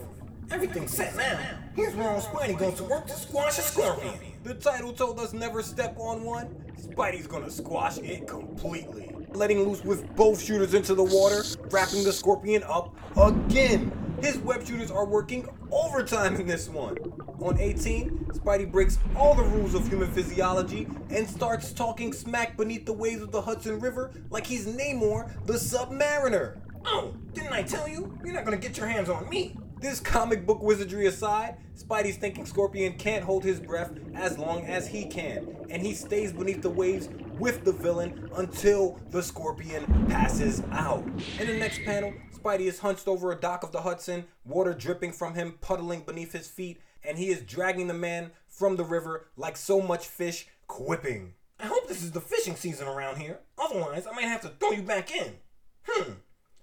Everything's set now. Here's where old Spidey goes to work to squash a scorpion. The title told us never step on one. Spidey's gonna squash it completely. Letting loose with both shooters into the water, wrapping the scorpion up again. His web shooters are working overtime in this one. On 18, Spidey breaks all the rules of human physiology and starts talking smack beneath the waves of the Hudson River like he's Namor the Submariner. Oh, didn't I tell you? You're not gonna get your hands on me. This comic book wizardry aside, Spidey's thinking Scorpion can't hold his breath as long as he can, and he stays beneath the waves with the villain until the Scorpion passes out. In the next panel, Spidey is hunched over a dock of the Hudson, water dripping from him, puddling beneath his feet, and he is dragging the man from the river like so much fish, quipping. I hope this is the fishing season around here. Otherwise, I might have to throw you back in. Hmm.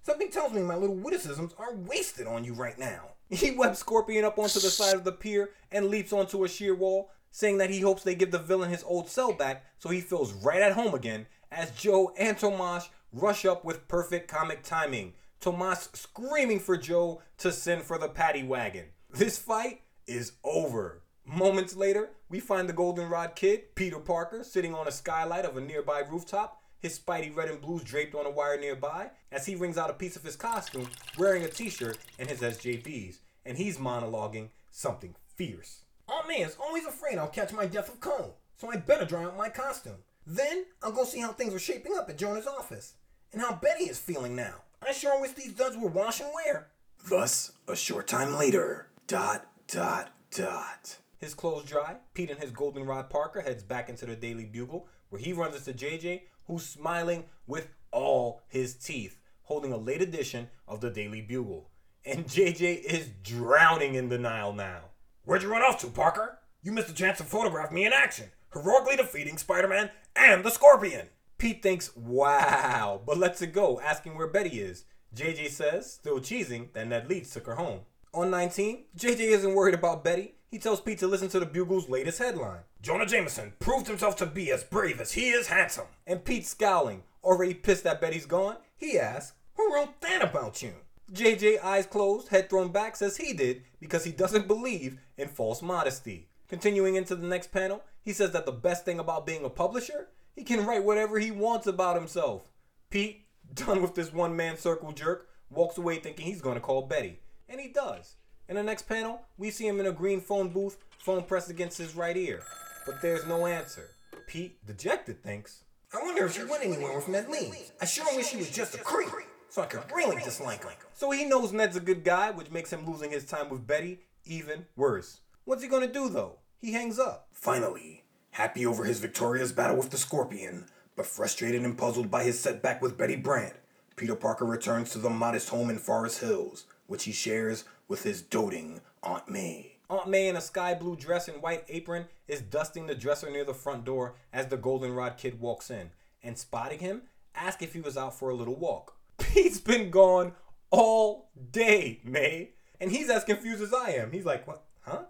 Something tells me my little witticisms are wasted on you right now. He webs Scorpion up onto the side of the pier and leaps onto a sheer wall, saying that he hopes they give the villain his old cell back so he feels right at home again as Joe and Tomas rush up with perfect comic timing. Tomas screaming for Joe to send for the paddy wagon. This fight is over. Moments later, we find the Goldenrod Kid, Peter Parker, sitting on a skylight of a nearby rooftop, his Spidey red and blues draped on a wire nearby, as he wrings out a piece of his costume, wearing a t-shirt and his SJBs, and he's monologuing something fierce. May is always afraid I'll catch my death of cold, so I better dry out my costume. Then I'll go see how things are shaping up at Jonah's office, and how Betty is feeling now. I sure wish these duds were wash and wear. Thus, a short time later, dot, dot, dot. His clothes dry, Pete and his Goldenrod Parker heads back into the Daily Bugle, where he runs into JJ, who's smiling with all his teeth, holding a late edition of the Daily Bugle. And JJ is drowning in denial now. Where'd you run off to, Parker? You missed a chance to photograph me in action, heroically defeating Spider Man and the Scorpion. Pete thinks, wow, but lets it go, asking where Betty is. JJ says, still cheesing, that Ned Leeds took her home. On 19, JJ isn't worried about Betty. He tells Pete to listen to the Bugle's latest headline. Jonah Jameson proved himself to be as brave as he is handsome. And Pete scowling, already pissed that Betty's gone, he asks, Who wrote that about you? JJ, eyes closed, head thrown back, says he did because he doesn't believe in false modesty. Continuing into the next panel, he says that the best thing about being a publisher, he can write whatever he wants about himself. Pete, done with this one man circle jerk, walks away thinking he's going to call Betty. And he does. In the next panel, we see him in a green phone booth, phone pressed against his right ear. But there's no answer. Pete, dejected, thinks, I wonder if she went anywhere with Ned Leeds. I sure wish he was just a creep, so I could really dislike him. So he knows Ned's a good guy, which makes him losing his time with Betty even worse. What's he gonna do though? He hangs up. Finally, happy over his victorious battle with the Scorpion, but frustrated and puzzled by his setback with Betty Brant, Peter Parker returns to the modest home in Forest Hills, which he shares with his doting Aunt May. Aunt May in a sky blue dress and white apron is dusting the dresser near the front door as the Goldenrod kid walks in, and spotting him, asks if he was out for a little walk. Pete's been gone all day, May, and he's as confused as I am. He's like, what? Huh?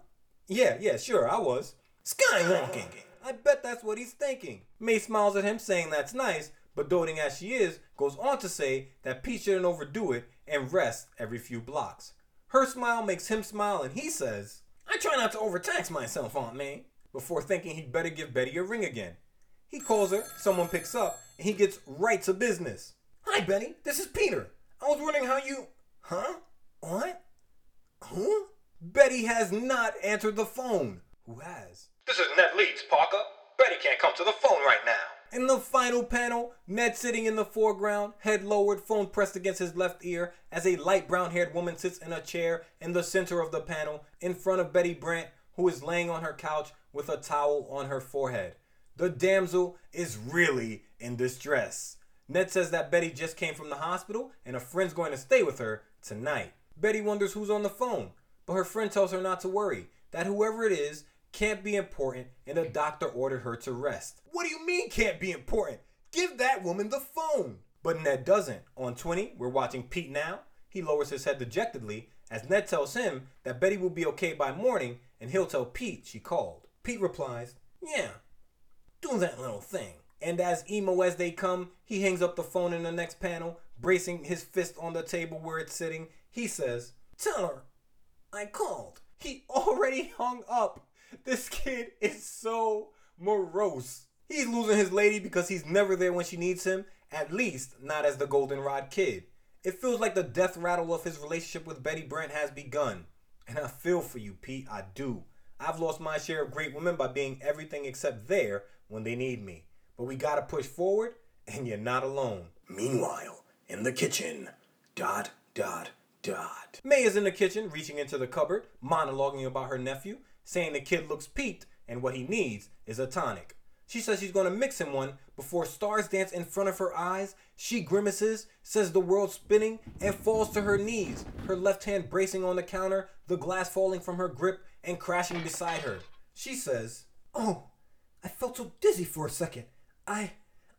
Yeah, yeah, sure, I was. Skywalking. I bet that's what he's thinking. May smiles at him, saying that's nice, but doting as she is, goes on to say that Pete shouldn't overdo it and rest every few blocks. Her smile makes him smile, and he says, I try not to overtax myself, Aunt May. before thinking he'd better give Betty a ring again. He calls her, someone picks up, and he gets right to business. Hi, Betty. This is Peter. I was wondering how you. Huh? What? Who? Betty has not answered the phone. Who has? This is Ned Leeds, Parker. Betty can't come to the phone right now. In the final panel, Ned sitting in the foreground, head lowered, phone pressed against his left ear, as a light brown haired woman sits in a chair in the center of the panel, in front of Betty Brant, who is laying on her couch with a towel on her forehead. The damsel is really in distress. Ned says that Betty just came from the hospital and a friend's going to stay with her tonight. Betty wonders who's on the phone, but her friend tells her not to worry, that whoever it is can't be important and the doctor ordered her to rest. What do you mean can't be important? Give that woman the phone. But Ned doesn't. On 20, we're watching Pete now. He lowers his head dejectedly as Ned tells him that Betty will be okay by morning and he'll tell Pete she called. Pete replies, Yeah. Do that little thing. and as emo as they come, he hangs up the phone in the next panel, bracing his fist on the table where it's sitting. He says, Tell her I called. He already hung up. This kid is so morose. He's losing his lady because he's never there when she needs him, at least not as the Goldenrod kid. It feels like the death rattle of his relationship with Betty Brant has begun. And I feel for you, Pete, I do. I've lost my share of great women by being everything except there when they need me. But we gotta push forward, and you're not alone. Meanwhile, in the kitchen, dot, dot, dot. May is in the kitchen, reaching into the cupboard, monologuing about her nephew, saying the kid looks peaked and what he needs is a tonic. She says she's gonna mix him one before stars dance in front of her eyes. She grimaces, says the world's spinning, and falls to her knees, her left hand bracing on the counter, the glass falling from her grip and crashing beside her. She says, Oh, I felt so dizzy for a second. I.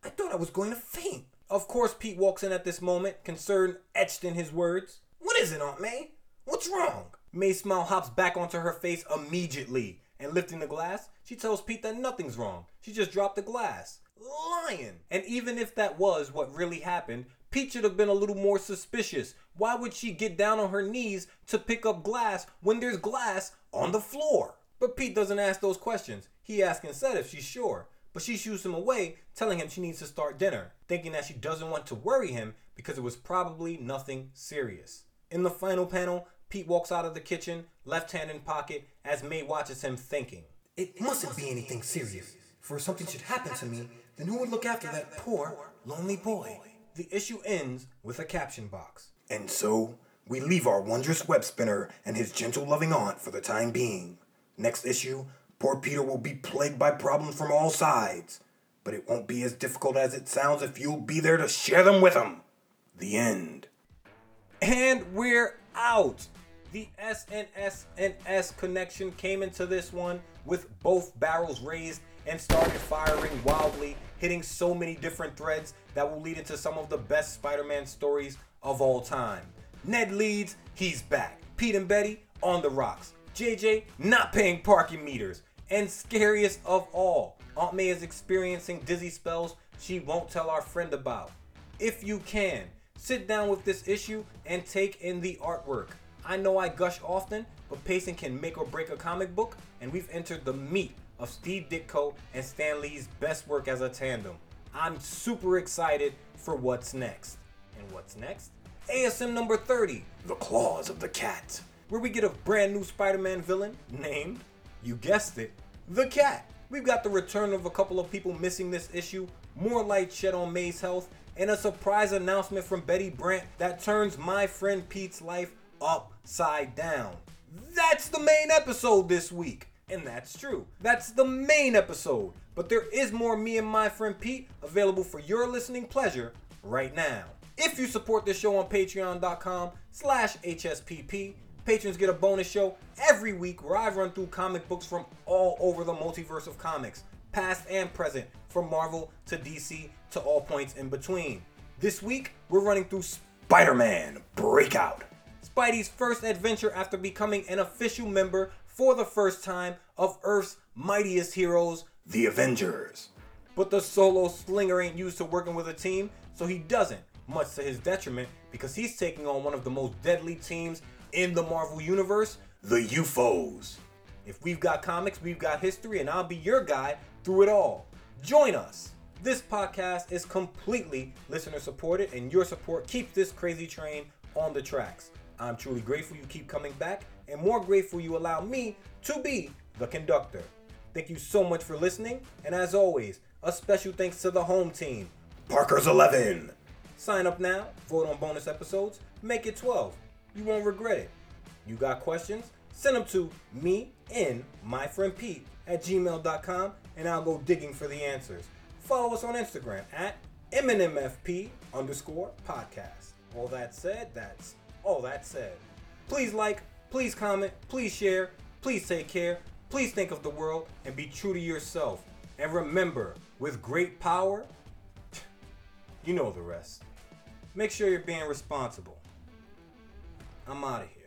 I thought I was going to faint. Of course, Pete walks in at this moment, concern etched in his words. What is it, Aunt May? What's wrong? May's smile hops back onto her face immediately, and lifting the glass, she tells Pete that nothing's wrong. She just dropped the glass. Lying! And even if that was what really happened, Pete should have been a little more suspicious. Why would she get down on her knees to pick up glass when there's glass on the floor? But Pete doesn't ask those questions. He asks instead if she's sure. But she shoos him away, telling him she needs to start dinner, thinking that she doesn't want to worry him because it was probably nothing serious. In the final panel, Pete walks out of the kitchen, left hand in pocket, as May watches him thinking. It mustn't be anything serious. For if something should happen to me, then who would look after that poor, lonely boy? The issue ends with a caption box. And so, we leave our wondrous web spinner and his gentle loving aunt for the time being. Next issue, poor Peter will be plagued by problems from all sides. But it won't be as difficult as it sounds if you'll be there to share them with him. The end. And we're out. The SNS and S connection came into this one with both barrels raised and started firing wildly, hitting so many different threads that will lead into some of the best Spider Man stories of all time. Ned Leeds, he's back. Pete and Betty on the rocks. JJ not paying parking meters. And scariest of all, Aunt May is experiencing dizzy spells she won't tell our friend about. If you can, sit down with this issue and take in the artwork. I know I gush often, but pacing can make or break a comic book, and we've entered the meat of Steve Ditko and Stan Lee's best work as a tandem. I'm super excited for what's next. And what's next? ASM number 30, The claws of the cat. where we get a brand new Spider Man villain named, you guessed it, the Cat. We've got the return of a couple of people missing this issue, more light shed on May's health, and a surprise announcement from Betty Brant that turns my friend Pete's life upside down. That's the main episode this week. And that's true. That's the main episode. But there is more me and my friend Pete available for your listening pleasure right now. If you support this show on patreon.com slash HSPP, patrons get a bonus show every week where I run through comic books from all over the multiverse of comics, past and present, from Marvel to DC to all points in between. This week, we're running through Spider Man Breakout. Spidey's first adventure after becoming an official member for the first time of Earth's mightiest heroes. The Avengers. But the solo slinger ain't used to working with a team, so he doesn't, much to his detriment, because he's taking on one of the most deadly teams in the Marvel Universe. The U-Foes. If we've got comics, we've got history, and I'll be your guide through it all. Join us. This podcast is completely listener supported, and your support keeps this crazy train on the tracks. I'm truly grateful you keep coming back, and more grateful you allow me to be the conductor. Thank you so much for listening, and as always, a special thanks to the home team. Parker's 11. Sign up now, vote on bonus episodes, make it 12. You won't regret it. You got questions? Send them to me and my friend Pete at gmail.com and I'll go digging for the answers. Follow us on Instagram at MNMFP underscore podcast. All that said, that's all that said. Please like, please comment, please share, please take care, please think of the world and be true to yourself. And remember, with great power, you know the rest. Make sure you're being responsible. I'm out of here.